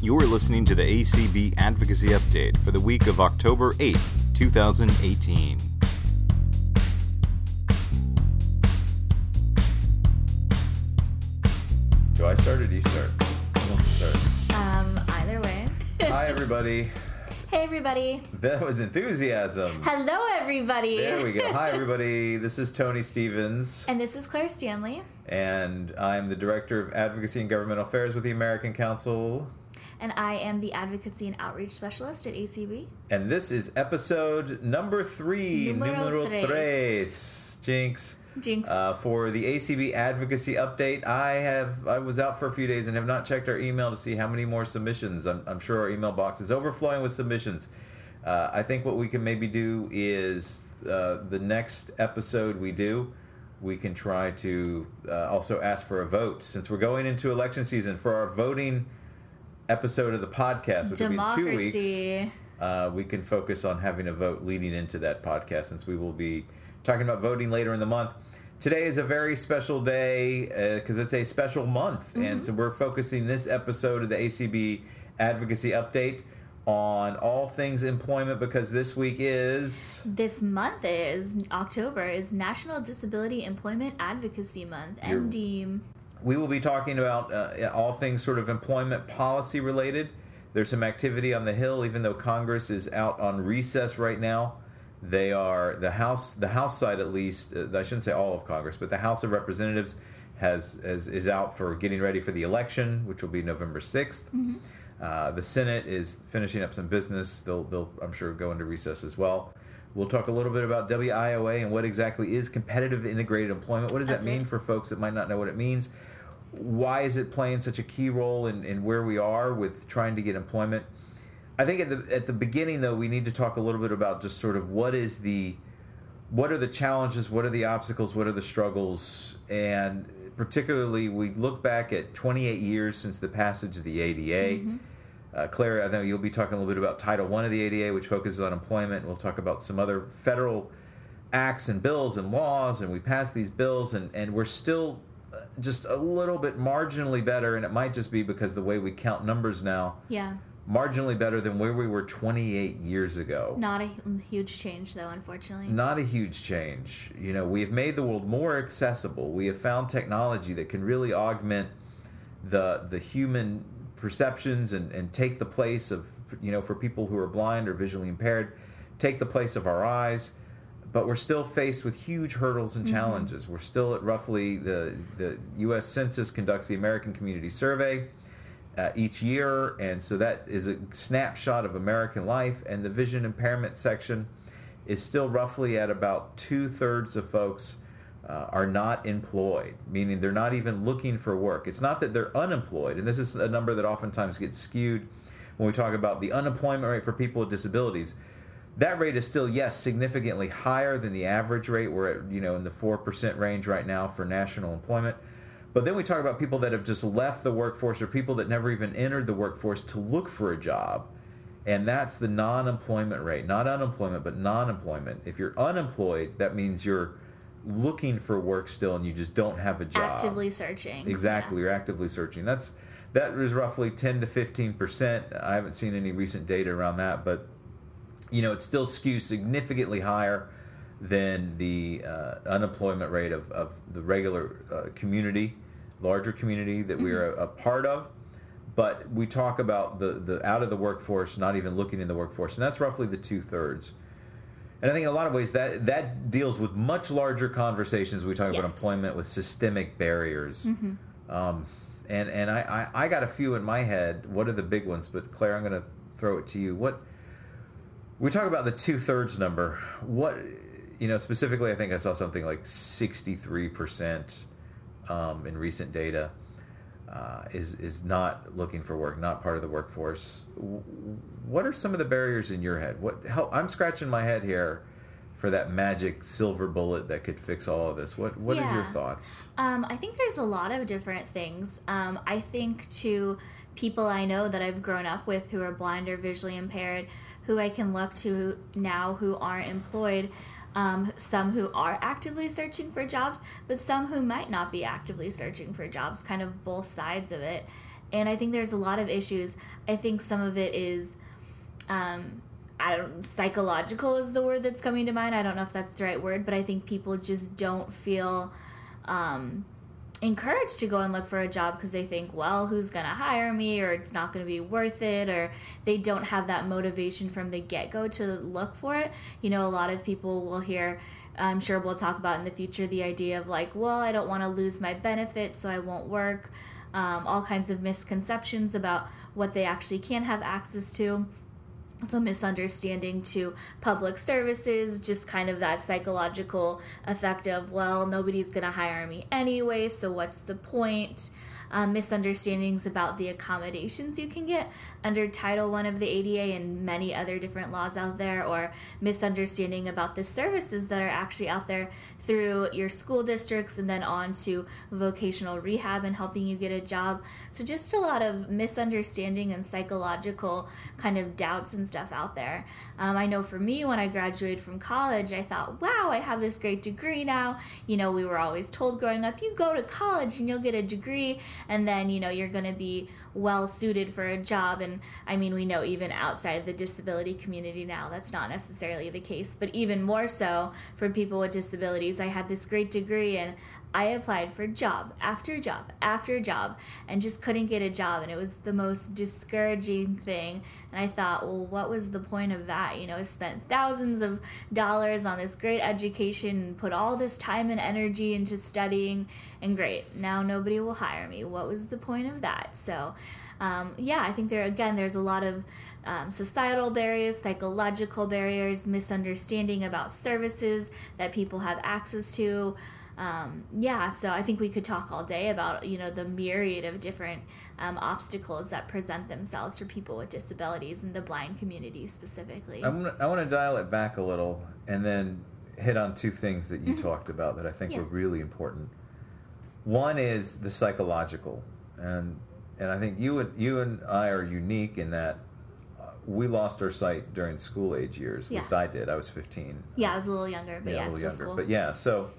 You're listening to the ACB Advocacy Update for the week of October 8th, 2018. Do I start or do you start? Who wants to start? Um, either way. Hi, everybody. hey, everybody. That was enthusiasm. Hello, everybody. There we go. Hi, everybody. This is Tony Stevens, And this is Claire Stanley. and I'm the Director of Advocacy and Governmental Affairs with the American Council. And I am the Advocacy and Outreach Specialist at ACB. And this is episode number three, Numero tres. tres. Jinx. Jinx. Uh, for the ACB advocacy update, I have I was out for a few days and have not checked our email to see how many more submissions. I'm, I'm sure our email box is overflowing with submissions. Uh, I think what we can maybe do is uh, the next episode we do, we can try to uh, also ask for a vote since we're going into election season for our voting episode of the podcast, which will be in two weeks uh, we can focus on having a vote leading into that podcast since we will be talking about voting later in the month. Today is a very special day because it's a special month, and so we're focusing this episode of the ACB Advocacy Update on all things employment because this week is This month is October is National Disability Employment Advocacy Month. NDEAM. We will be talking about uh, all things sort of employment policy related. There's some activity on the Hill, even though Congress is out on recess right now. They are the House, the House side at least. Uh, I shouldn't say all of Congress, but the House of Representatives has, has is out for getting ready for the election, which will be November 6th. Uh, the Senate is finishing up some business. They'll, they'll, I'm sure, go into recess as well. We'll talk a little bit about WIOA and what exactly is competitive integrated employment. What does That's that mean right. for folks that might not know what it means? Why is it playing such a key role in, in where we are with trying to get employment? I think at the at the beginning though, we need to talk a little bit about just sort of what is the what are the challenges, what are the obstacles, what are the struggles, and particularly we look back at 28 years since the passage of the ADA. Uh, Claire, I know you'll be talking a little bit about Title One of the ADA, which focuses on employment. We'll talk about some other federal acts and bills and laws, and we passed these bills, and, and we're still uh, just a little bit marginally better, and it might just be because the way we count numbers now, Yeah. marginally better than where we were 28 years ago. Not a huge change, though, unfortunately. Not a huge change. You know, we have made the world more accessible. We have found technology that can really augment the the human perceptions and, and take the place of you know for people who are blind or visually impaired, take the place of our eyes. But we're still faced with huge hurdles and challenges. We're still at roughly the the U.S. Census conducts the American Community Survey uh, each year, and so that is a snapshot of American life. And the vision impairment section is still roughly at about two thirds of folks uh, are not employed, meaning they're not even looking for work. It's not that they're unemployed, and this is a number that oftentimes gets skewed when we talk about the unemployment rate for people with disabilities. That rate is still, yes, significantly higher than the average rate. We're at, you know, in the 4% range right now for national employment. But then we talk about people that have just left the workforce or people that never even entered the workforce to look for a job. And that's the non employment rate. Not unemployment, but non employment. If you're unemployed, that means you're looking for work still and you just don't have a job. Actively searching. Exactly, you're actively searching. That's that is roughly 10 to 15 percent. I haven't seen any recent data around that, but you know it still skews significantly higher than the uh, unemployment rate of, of the regular uh, community, larger community that we are a, a part of. But we talk about the, the out of the workforce, not even looking in the workforce, and that's roughly the two thirds. And I think in a lot of ways that that deals with much larger conversations. We talk about employment with systemic barriers. Um, and and I, I, I got a few in my head. What are the big ones? But Claire, I'm going to throw it to you. What we talk about the two thirds number. What you know specifically? I think I saw something like 63 percent um, in recent data uh, is is not looking for work, not part of the workforce. What are some of the barriers in your head? What help? I'm scratching my head here for that magic silver bullet that could fix all of this. What what are your thoughts? Um, I think there's a lot of different things. Um, I think to people I know that I've grown up with who are blind or visually impaired, who I can look to now who aren't employed, um, some who are actively searching for jobs, but some who might not be actively searching for jobs, kind of both sides of it. and I think there's a lot of issues. I think some of it is, um, I don't psychological is the word that's coming to mind. I don't know if that's the right word, but I think people just don't feel um, encouraged to go and look for a job because they think, well, who's going to hire me, or it's not going to be worth it, or they don't have that motivation from the get go to look for it. You know, a lot of people will hear. I'm sure we'll talk about in the future the idea of like, well, I don't want to lose my benefits, so I won't work. Um, all kinds of misconceptions about what they actually can have access to so misunderstanding to public services just kind of that psychological effect of well nobody's going to hire me anyway so what's the point? Um, misunderstandings about the accommodations you can get under Title One of the ADA and many other different laws out there, or misunderstanding about the services that are actually out there through your school districts and then on to vocational rehab and helping you get a job. So, just a lot of misunderstanding and psychological kind of doubts and stuff out there. Um, I know for me, when I graduated from college, I thought, wow, I have this great degree now. You know, we were always told growing up, you go to college and you'll get a degree, and then, you know, you're going to be well suited for a job. And I mean, we know even outside the disability community now, that's not necessarily the case. But even more so for people with disabilities, I had this great degree and I applied for job after job after job and just couldn't get a job. And it was the most discouraging thing. And I thought, well, what was the point of that? You know, I spent thousands of dollars on this great education and put all this time and energy into studying. And great, now nobody will hire me. What was the point of that? So, um, yeah, I think there, again, there's a lot of um, societal barriers, psychological barriers, misunderstanding about services that people have access to um, yeah, so I think we could talk all day about you know the myriad of different um, obstacles that present themselves for people with disabilities and the blind community specifically. I want, I want to dial it back a little and then hit on two things that you Mm-hmm. talked about that I think Yeah. were really important. One is the psychological, and and I think you and you and I are unique in that we lost our sight during school age years. At Yeah. least I did. I was 15. yeah, I was a little younger, but yeah, yeah, a little younger. school. But yeah, so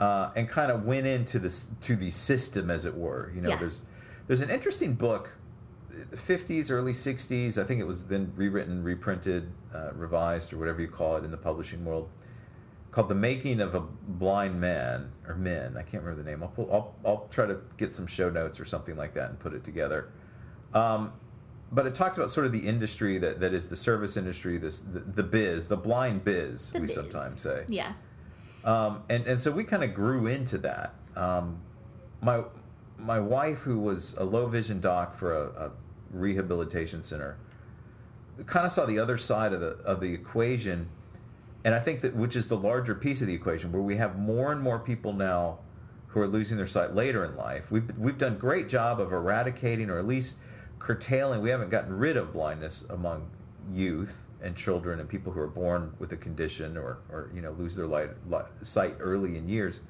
uh, and kind of went into this to the system, as it were. You know, Yeah. there's there's an interesting book, the 50s, early 60s. I think it was then rewritten, reprinted, uh, revised, or whatever you call it in the publishing world, called "The Making of a Blind Man" or Men. I can't remember the name. I'll pull, I'll I'll try to get some show notes or something like that and put it together. Um, but it talks about sort of the industry that, that is the service industry, this the, the biz, the blind biz, The we biz. sometimes say. yeah, Um, and and so we kind of grew into that. Um, my my wife, who was a low vision doc for a, a rehabilitation center, kind of saw the other side of the of the equation, and I think that which is the larger piece of the equation, where we have more and more people now who are losing their sight later in life. We've we've done a great job of eradicating or at least curtailing. We haven't gotten rid of blindness among youth and children and people who are born with a condition or, or you know lose their light, light, sight early in years.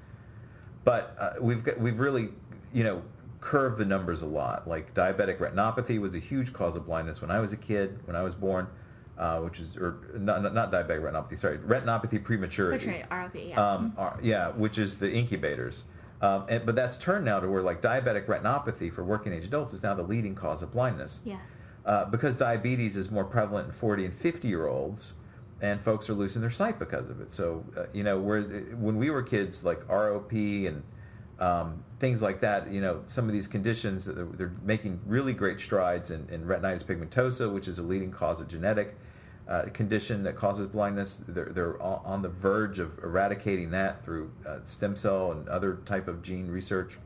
But uh, we've got, we've really you know curved the numbers a lot. Like diabetic retinopathy was a huge cause of blindness when I was a kid, when I was born, uh, which is or not, not diabetic retinopathy. Sorry, retinopathy prematurity. Portrait, ROP, yeah. Um, yeah, which is the incubators. Um, and, but that's turned now to where like diabetic retinopathy for working age adults is now the leading cause of blindness. yeah, Uh, because diabetes is more prevalent in 40 and 50 year olds, and folks are losing their sight because of it. So, uh, you know, we're, when we were kids, like ROP and um, things like that, you know, some of these conditions, they're, they're making really great strides in, in retinitis pigmentosa, which is a leading cause of genetic uh, condition that causes blindness. They're, they're on the verge of eradicating that through uh, stem cell and other type of gene research,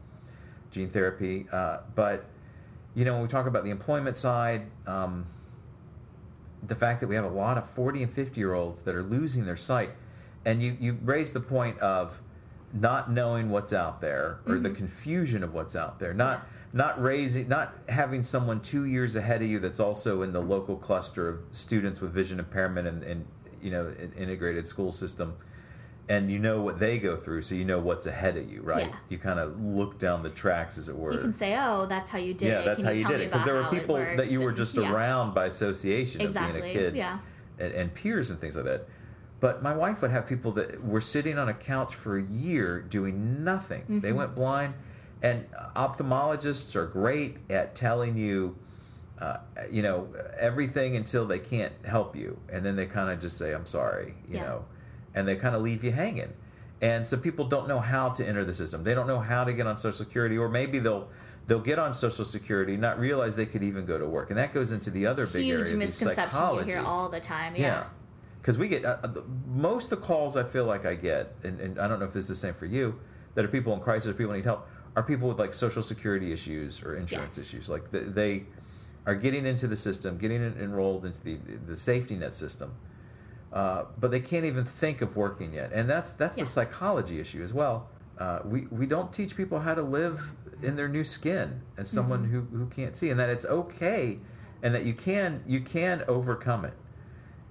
gene therapy. Uh, but you know, when we talk about the employment side, um, the fact that we have a lot of 40 and 50 year olds that are losing their sight, and you, you raise the point of not knowing what's out there or the confusion of what's out there, not not raising, not having someone two years ahead of you that's also in the local cluster of students with vision impairment and, and you know an integrated school system and you know what they go through so you know what's ahead of you right Yeah. you kind of look down the tracks as it were you can say, oh, that's how you did yeah, it. that's Can how you you did it. Because there were people that you were And- just yeah. around by association of being a kid, yeah. and, and peers and things like that. But my wife would have people that were sitting on a couch for a year doing nothing. They Mm-hmm. went blind, And ophthalmologists are great at telling you, uh, you know, everything until they can't help you, and then they kind of just say, "I'm sorry," you Yeah. know, and they kind of leave you hanging. And so people don't know how to enter the system. They don't know how to get on Social Security, or maybe they'll they'll get on Social Security, not realize they could even go to work, and that goes into the other big area, Huge misconception you hear all the time. Yeah. Yeah. Because we get uh, uh, most of the calls I feel like I get, and, and I don't know if this is the same for you, that are people in crisis people need help, are people with like social security issues or insurance Yes. issues. Like the, they are getting into the system, getting enrolled into the the safety net system, uh, but they can't even think of working yet, and that's that's Yeah. the psychology issue as well. Uh, we we don't teach people how to live in their new skin as someone Mm-hmm. who, who can't see, and that it's okay, and that you can you can overcome it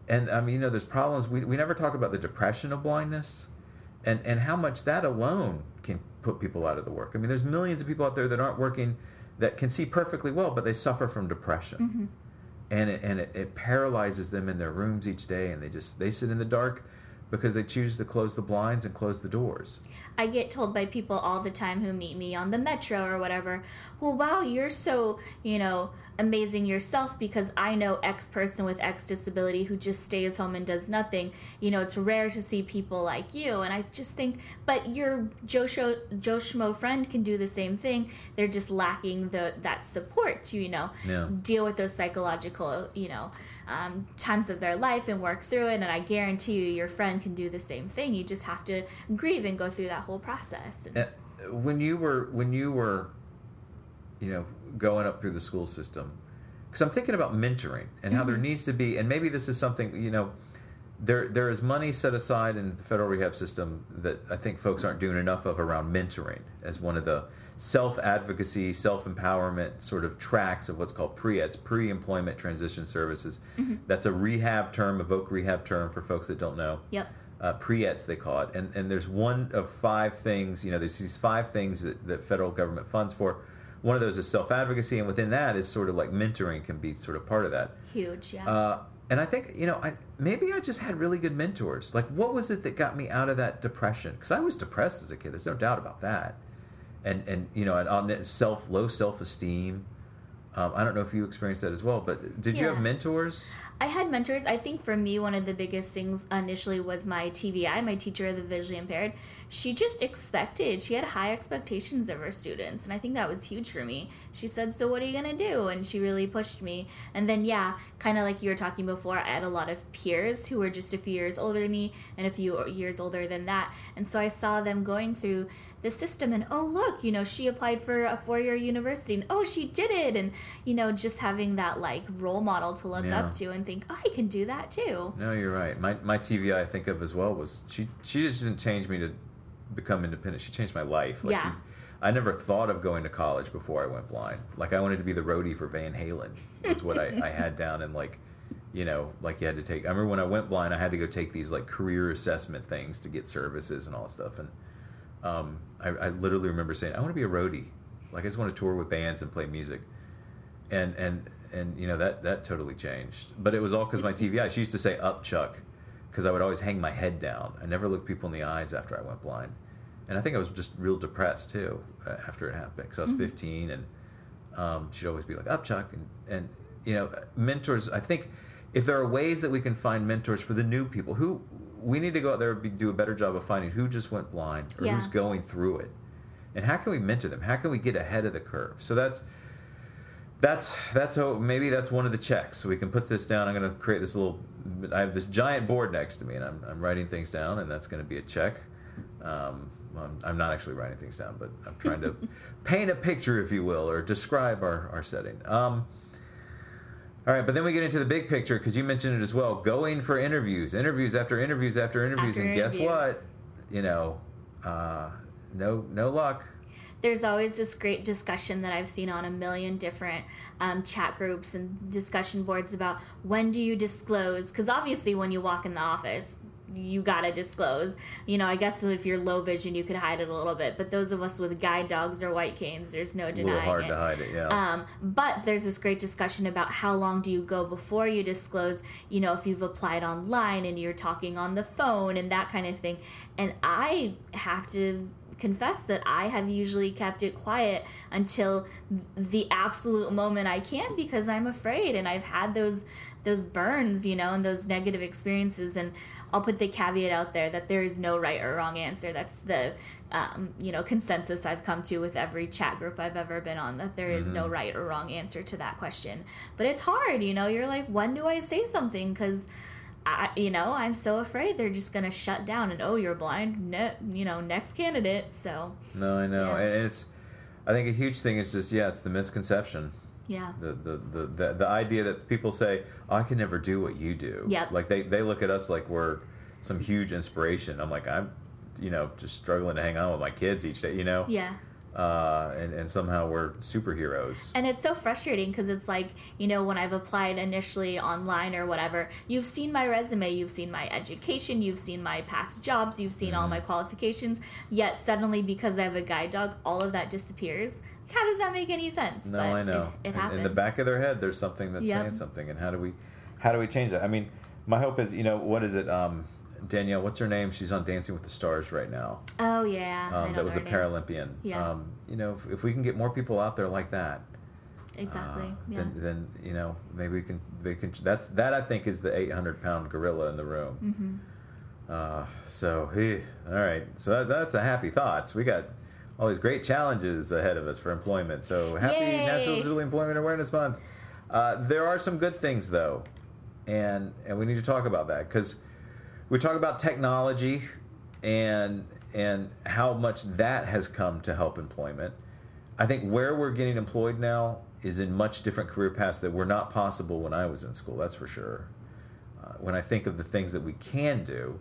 and I mean, you know, there's problems. We, we never talk about the depression of blindness, and and how much that alone can put people out of the work. I mean, there's millions of people out there that aren't working, that can see perfectly well, but they suffer from depression, Mm-hmm. and it, and it, it paralyzes them in their rooms each day, and they just they sit in the dark because they choose to close the blinds and close the doors. I get told by people all the time who meet me on the metro or whatever, well, wow, you're so, you know, amazing yourself because I know X person with X disability who just stays home and does nothing. You know, it's rare to see people like you. And I just think, but your Joe, Scho- Joe Schmo friend can do the same thing. They're just lacking the that support to, you know, Yeah. deal with those psychological, you know, um, times of their life and work through it. And I guarantee you, your friend can do the same thing. You just have to grieve and go through that whole process. And, when you were when you were you know going up through the school system because i'm thinking about mentoring and how there mm-hmm. needs to be and maybe this is something you know there there is money set aside in the federal rehab system that i think folks aren't doing enough of around mentoring as one of the self advocacy self empowerment sort of tracks of what's called Pre-ETS pre-employment transition services mm-hmm. that's a rehab term a voc rehab term for folks that don't know yep. Uh, Pre-ETS they call it. And and there's one of five things you know there's these five things that, that federal government funds for. One of those is self-advocacy and within that is sort of like mentoring can be sort of part of that. Huge, yeah. uh, and i think you know I, maybe i just had really good mentors. Like what was it that got me out of that depression? Because i was depressed as a kid there's no doubt about that. And and you know and on self low self-esteem um, i don't know if you experienced that as well but did you have mentors I had mentors. I think for me, one of the biggest things initially was my TVI, my teacher of the visually impaired. She just expected, she had high expectations of her students. And I think that was huge for me. She said, So, what are you going to do? And she really pushed me. And then, yeah, kind of like you were talking before, I had a lot of peers who were just a few years older than me and a few years older than that. And so I saw them going through the system and oh look you know she applied for a four-year university and oh she did it and you know just having that like role model to look Yeah. up to and think oh, i can do that too No, you're right. My my TVI I think of as well was she she just didn't change me to become independent. She changed my life. Like Yeah. She, I never thought of going to college before I went blind. Like I wanted to be the roadie for Van Halen. Is what I, I had down in like, you know, like you had to take. I remember when I went blind, I had to go take these like career assessment things to get services and all that stuff. And um, I, I literally remember saying, I want to be a roadie. Like I just want to tour with bands and play music and and and you know that that totally changed. But it was all because my TVI. She used to say "up, Chuck," because I would always hang my head down. I never looked people in the eyes after I went blind, and I think I was just real depressed too uh, after it happened because I was 15, and um, she'd always be like "up, Chuck," and and you know mentors. I think if there are ways that we can find mentors for the new people who we need to go out there and be, do a better job of finding who just went blind or Yeah. who's going through it. And how can we mentor them? How can we get ahead of the curve? So that's that's that's how maybe that's one of the checks. So we can put this down. I'm going to create this little i have this giant board next to me and i'm, I'm writing things down and that's going to be a check. Um, well, I'm, I'm not actually writing things down but i'm trying to paint a picture if you will or describe our, our setting. Um, all right, but then we get into the big picture because you mentioned it as well. Going for interviews, interviews after interviews after interviews, After and guess what? You know, uh, no, no luck. there's always this great discussion that I've seen on a million different um, chat groups and discussion boards about when do you disclose? Because obviously, when you walk in the office, you gotta disclose. You know, I guess if you're low vision, you could hide it a little bit. But those of us with guide dogs or white canes, there's no denying hard it. to hide it, yeah. Um, but there's this great discussion about how long do you go before you disclose, you know, if you've applied online and you're talking on the phone and that kind of thing. And I have to confess that I have usually kept it quiet until the absolute moment I can because I'm afraid and I've had those those burns, you know, and those negative experiences and I'll put the caveat out there that there is no right or wrong answer. That's the um, you know consensus I've come to with every chat group I've ever been on that there is Mm-hmm. no right or wrong answer to that question. But it's hard, you know. You're like, when do I say something? Because I, you know, I'm so afraid they're just gonna shut down and oh, you're blind. Ne- you know, next candidate. So No, I know, Yeah. and it's. I think a huge thing is just yeah, it's the misconception. Yeah, The, the, the, the, the idea that people say, oh, I can never do what you do. Yep. Like they, they look at us like we're some huge inspiration. I'm like, I'm, you know, just struggling to hang on with my kids each day, you know? yeah. Uh, and, and somehow we're superheroes. And it's so frustrating because it's like, you know, when I've applied initially online or whatever, you've seen my resume, you've seen my education, you've seen my past jobs, you've seen Mm-hmm. all my qualifications, yet suddenly because I have a guide dog, all of that disappears. How does that make any sense? No, But I know. It, it in, happens. in the back of their head, there's something that's Yep. saying something, and how do we, how do we change that? I mean, my hope is, you know, what is it? Um, Danielle, what's her name? She's on Dancing with the Stars right now. Oh, yeah. Um, that was a name. Paralympian. Yeah. Um, you know, if, if we can get more people out there like that, Exactly. uh, yeah. then, then you know maybe we can they can that's that I think is the 800 pound gorilla in the room. hmm Uh, so he, all right, so that, that's a happy thoughts. We got all these great challenges ahead of us for employment. So happy Yay. National Disability Employment Awareness Month. Uh, there are some good things though, and and we need to talk about that because we talk about technology and and how much that has come to help employment. I think where we're getting employed now is in much different career paths that were not possible when I was in school. That's for sure. Uh, when I think of the things that we can do,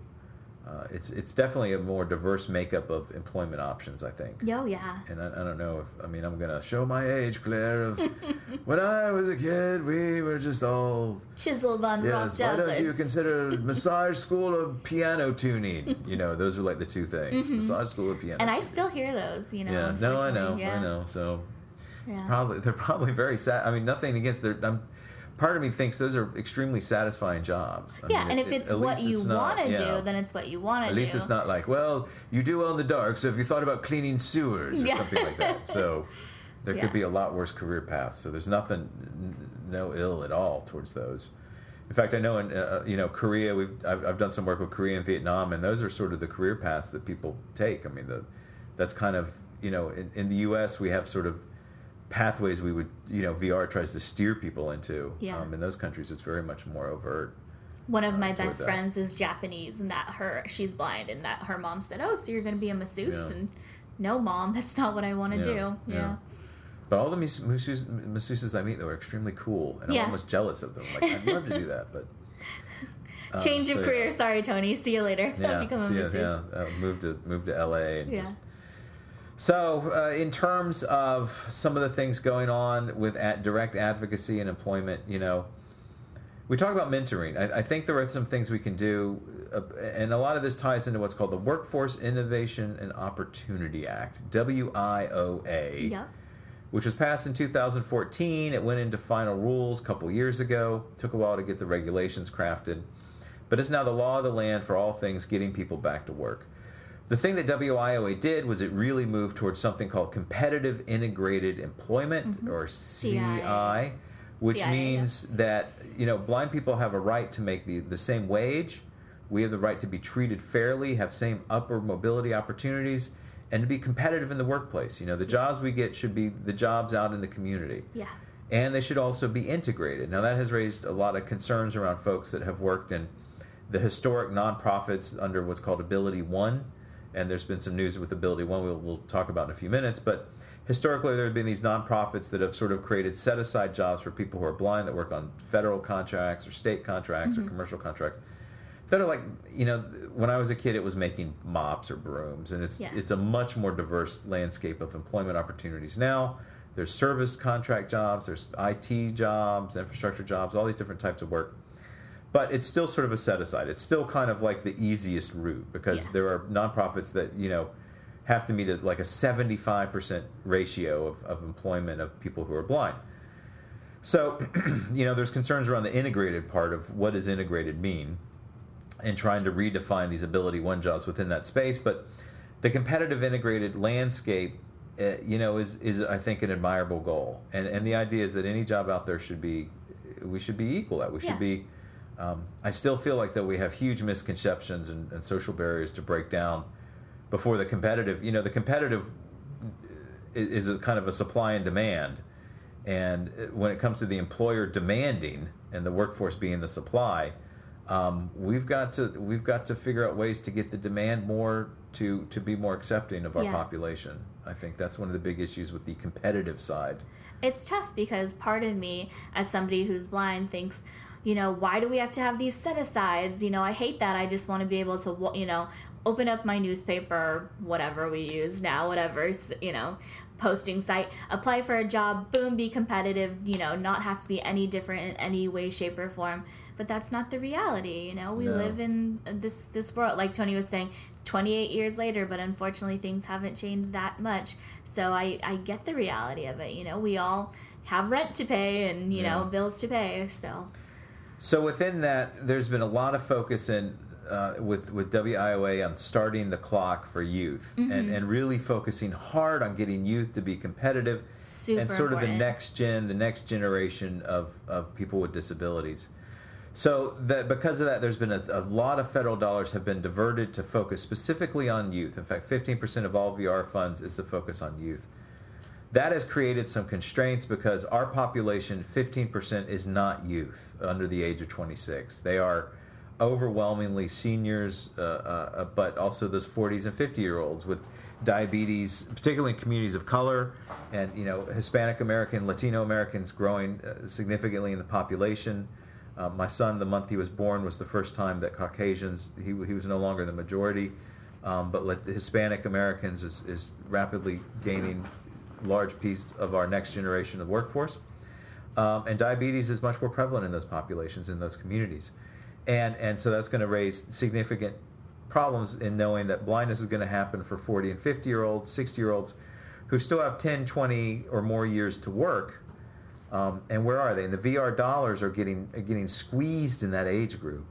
uh, it's it's definitely a more diverse makeup of employment options. I think. Yo, yeah. And I, I don't know if I mean I'm gonna show my age, Claire. Of when I was a kid, we were just all Chiseled on yes. rock Why don't you consider massage school of piano tuning? You know, those are like the two things: massage school of piano. Mm-hmm. And I still hear those, you know. yeah, no, I know, yeah. I know. So Yeah. probably they're probably very sad. I mean, nothing against their. I'm, part of me thinks those are extremely satisfying jobs. I yeah, mean, and it- if it- it's at what you want to do, then it's what you want to do. At do. least it's not like, well, you do own the dark, so if you thought about cleaning sewers or Yeah. something like that. So there Yeah. could be a lot worse career paths. So there's nothing, n- no ill at all towards those. In fact, I know in uh, you know Korea, we've I've, I've done some work with Korea and Vietnam, and those are sort of the career paths that people take. I mean, the that's kind of you know in, in the U.S. we have sort of pathways we would you know VR tries to steer people into. Yeah. Um, in those countries, it's very much more overt. One of my best that. friends is Japanese, and that her she's blind, and that her mom said, "Oh, so you're going to be a masseuse?" Yeah. And no, mom, that's not what I want to Yeah, do. yeah. But all the mas- masseuses, masseuses I meet, though, are extremely cool, and Yeah. I'm almost jealous of them. Like, I'd love to do that, but um, Change of so, career. Sorry, Tony. See you later. Yeah, Become a yeah, masseuse. yeah. Uh, move to move to LA and Yeah. just. So, uh, in terms of some of the things going on with at direct advocacy and employment, you know, we talk about mentoring. I, I think there are some things we can do, uh, and a lot of this ties into what's called the Workforce Innovation and Opportunity Act, WIOA Yep. which was passed in 2014. It went into final rules a couple years ago. Took a while to get the regulations crafted, but it's now the law of the land for all things getting people back to work. The thing that WIOA did was it really moved towards something called competitive integrated employment mm-hmm. or CI, which yeah. means that you know blind people have a right to make the, the same wage. We have the right to be treated fairly, have same upward mobility opportunities, and to be competitive in the workplace. You know, the jobs we get should be the jobs out in the community. Yeah. And they should also be integrated. Now, that has raised a lot of concerns around folks that have worked in the historic nonprofits under what's called Ability One. And there's been some news with Ability One we'll, we'll talk about in a few minutes. But historically, there have been these nonprofits that have sort of created set aside jobs for people who are blind that work on federal contracts or state contracts or mm-hmm. commercial contracts that are like you know when I was a kid it was making mops or brooms and it's Yeah. it's a much more diverse landscape of employment opportunities now there's service contract jobs there's IT jobs infrastructure jobs all these different types of work but it's still sort of a set aside it's still kind of like the easiest route because Yeah. there are nonprofits that you know have to meet a, like a 75% ratio of, of employment of people who are blind so you know there's concerns around the integrated part of what does integrated mean and trying to redefine these ability one jobs within that space but the competitive integrated landscape, uh, you know, is is I think an admirable goal, and and the idea is that any job out there should be, we should be equal at. We should Yeah. be. Um, I still feel like that we have huge misconceptions and, and social barriers to break down before the competitive. You know, the competitive is, is a kind of a supply and demand, and when it comes to the employer demanding and the workforce being the supply, um, we've got to we've got to figure out ways to get the demand more to to be more accepting of our Yeah. population. I think that's one of the big issues with the competitive side. it's tough because part of me as somebody who's blind thinks you know why do we have to have these set asides? You know i hate that. I just want to be able to you know open up my newspaper whatever we use now whatever's you know posting site apply for a job boom be competitive you know not have to be any different in any way shape or form. But that's not the reality you know? We No. live in this this world. Like tony was saying it's 28 years later but unfortunately things haven't changed that much. So i i get the reality of it you know? We all have rent to pay and you know bills to pay so So within that, there's been a lot of focus in uh, with with WIOA on starting the clock for youth Mm-hmm. and, and really focusing hard on getting youth to be competitive Super and sort of the next gen, the next generation of, of people with disabilities. So that because of that, there's been a, a lot of federal dollars have been diverted to focus specifically on youth. In fact, 15% of all VR funds is to focus on youth. That has created some constraints because our population, 15%, is not youth under the age of 26. They are overwhelmingly seniors, uh, uh, but also those 40s and 50 year olds with diabetes, particularly in communities of color, and you know Hispanic American, Latino Americans growing uh, significantly in the population. Uh, my son, the month he was born, was the first time that Caucasians he, he was no longer the majority, um, but Hispanic Americans is, is rapidly gaining large piece of our next generation of workforce. Um, and diabetes is much more prevalent in those populations in those communities, and and so that's going to raise significant problems in knowing that blindness is going to happen for 40 and 50 year olds, 60 year olds, who still have 10, 20 or more years to work. Um, and where are they? And the VR dollars are getting are getting squeezed in that age group,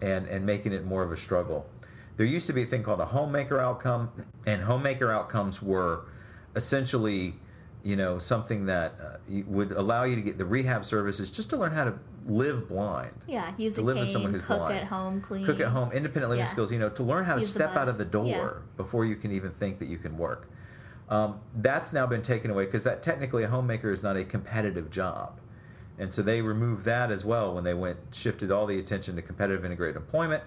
and and making it more of a struggle. There used to be a thing called a homemaker outcome, and homemaker outcomes were essentially, you know, something that uh, would allow you to get the rehab services just to learn how to live blind yeah use to a live cane with someone who's cook blind. at home clean cook at home, independent living Yeah. skills, you know, to learn how to Use the step out of the door Yeah. before you can even think that you can work. Um, that's now been taken away because that technically a homemaker is not a competitive job. And so they removed that as well when they went shifted all the attention to competitive integrated employment.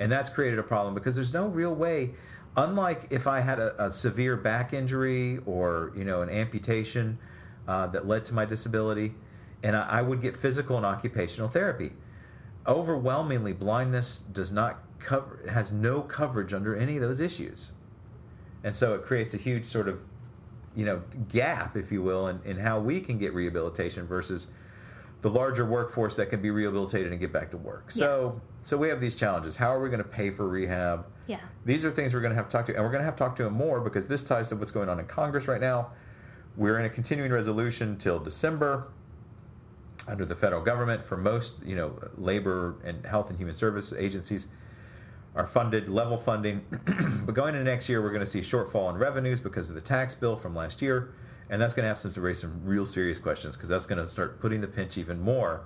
And that's created a problem because there's no real way unlike if I had a, a severe back injury or, you know, an amputation uh, that led to my disability, and I, I would get physical and occupational therapy. Overwhelmingly blindness does not cover has no coverage under any of those issues. And so it creates a huge sort of you know gap if you will in, in how we can get rehabilitation versus the larger workforce that can be rehabilitated and get back to work. So so we have these challenges. How are we going to pay for rehab? Yeah. These are things we're going to have to talk to and we're going to have to talk to him more because this ties to what's going on in congress right now. We're in a continuing resolution till december under the federal government for most you know labor and health and human service agencies are funded level funding. But going into next year we're going to see shortfall in revenues because of the tax bill from last year and that's going to ask them to raise some real serious questions because that's going to start putting the pinch even more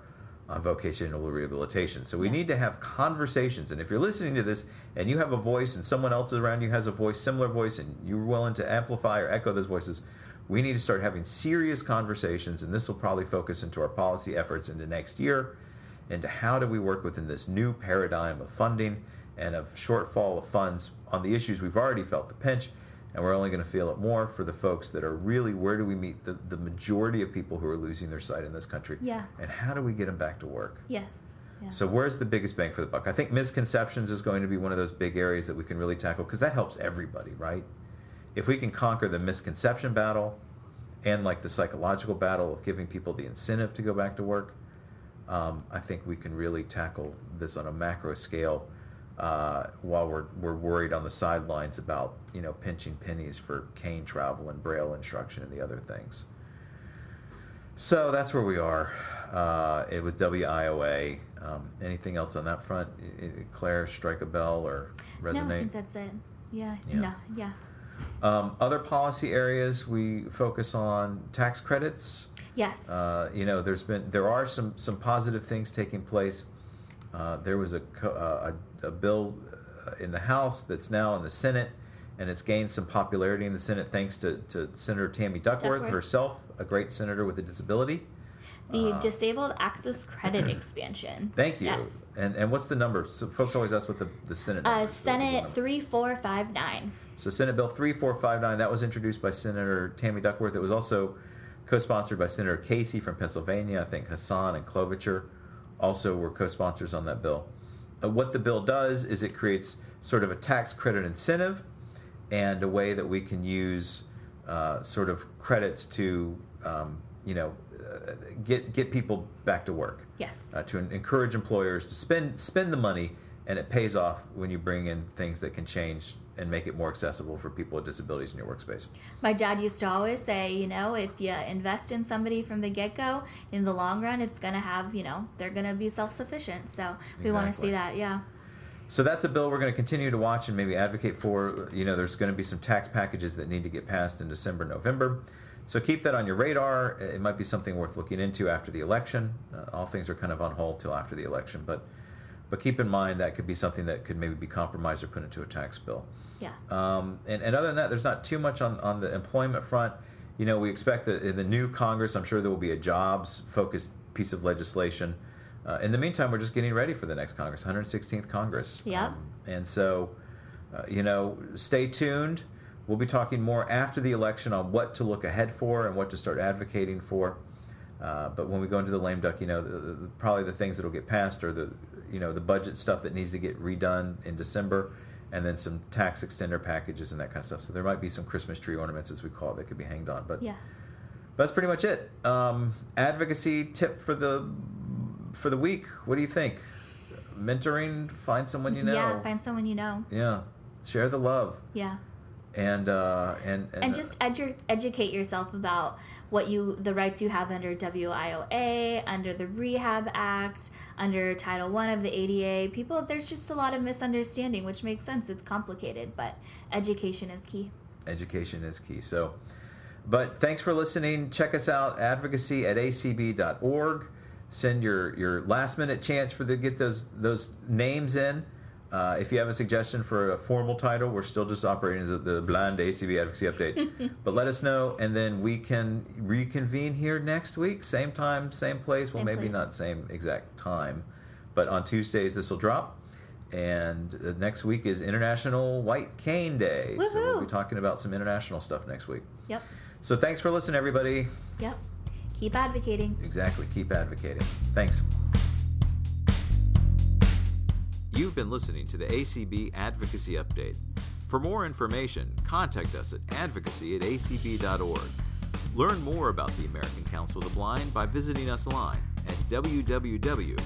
on vocational rehabilitation so we Yeah. need to have conversations and if you're listening to this and you have a voice and someone else around you has a voice similar voice and you're willing to amplify or echo those voices we need to start having serious conversations and this will probably focus into our policy efforts into next year into how do we work within this new paradigm of funding and of shortfall of funds on the issues we've already felt the pinch and we're only going to feel it more for the folks that are really where do we meet the, the majority of people who are losing their sight in this country Yeah. and how do we get them back to work yes yeah. so where's the biggest bang for the buck? I think misconceptions is going to be one of those big areas that we can really tackle because that helps everybody, right? If we can conquer the misconception battle and like the psychological battle of giving people the incentive to go back to work, um, I think we can really tackle this on a macro scale. Uh, while we're we're worried on the sidelines about you know pinching pennies for cane travel and braille instruction and the other things. So that's where we are uh, it- with WIOA. Um, anything else on that front? Claire, strike a bell or resonate? no i think that's it Yeah. Yeah. No. Yeah. Um, other policy areas we focus on tax credits. Yes. Uh, you know, there's been there are some some positive things taking place. Uh, there was a, co- uh, a bill uh, in the House that's now in the Senate, and it's gained some popularity in the Senate thanks to, to Senator Tammy Duckworth, Duckworth. herself, a great senator with a disability. the uh, disabled access credit expansion. Thank you. Yes. And and what's the number? So folks always ask what the, the Senate Uh, is. What was the Senate three four five nine. So Senate Bill 3459, that was introduced by Senator Tammy Duckworth. It was also co-sponsored by Senator Casey from Pennsylvania. I think Hassan and Klobuchar also were co-sponsors on that bill. Uh, what the bill does is it creates sort of a tax credit incentive and a way that we can use uh, sort of credits to, um, you know, uh, get get people back to work Yes. uh, to encourage employers to spend spend the money, and it pays off when you bring in things that can change and make it more accessible for people with disabilities in your workspace. My dad used to always say, you know, if you invest in somebody from the get go, in the long run, it's going to have, you know, they're going to be self sufficient. So we want to see that. Yeah. So that's a bill we're going to continue to watch and maybe advocate for. You know, there's going to be some tax packages that need to get passed in December, November. So keep that on your radar. It might be something worth looking into after the election. Uh, all things are kind of on hold till after the election, but but keep in mind that could be something that could maybe be compromised or put into a tax bill. Yeah. Um, and, and other than that, there's not too much on, on the employment front. You know, we expect that in the new Congress, I'm sure there will be a jobs focused piece of legislation. Uh, in the meantime, we're just getting ready for the next Congress, 116th Congress. Yeah. Um, and so, uh, you know, stay tuned. We'll be talking more after the election on what to look ahead for and what to start advocating for. Uh, but when we go into the lame duck, you know, the, the, probably the things that will get passed are the, you know, the budget stuff that needs to get redone in December, and then some tax extender packages and that kind of stuff. So there might be some Christmas tree ornaments, as we call it, that could be hanged on. But Yeah. that's pretty much it. Um, advocacy tip for the for the week. What do you think? Mentoring, find someone you know. Yeah. Find someone you know. Yeah. Share the love Yeah. and uh, and and, and just edu- educate yourself about what you the rights you have under WIOA, under the Rehab Act, under Title One of the ADA. People, there's just a lot of misunderstanding, which makes sense. It's complicated, but education is key. education is key. So, but thanks for listening. Check us out advocacy at acb.org. Send your your last minute chance for the get those those names in. Uh, if you have a suggestion for a formal title, we're still just operating as the blind ACB advocacy update. but let us know, and then we can reconvene here next week, same time, same place. well, maybe place. not same exact time, but on Tuesdays this will drop. And uh, next week is International White Cane Day, so we'll be talking about some international stuff next week. Yep. So thanks for listening, everybody. Yep. Keep advocating. Exactly. Keep advocating. Thanks. You've been listening to the ACB Advocacy Update. For more information, contact us at advocacy at acb.org. Learn more about the American Council of the Blind by visiting us online at www.acb.org.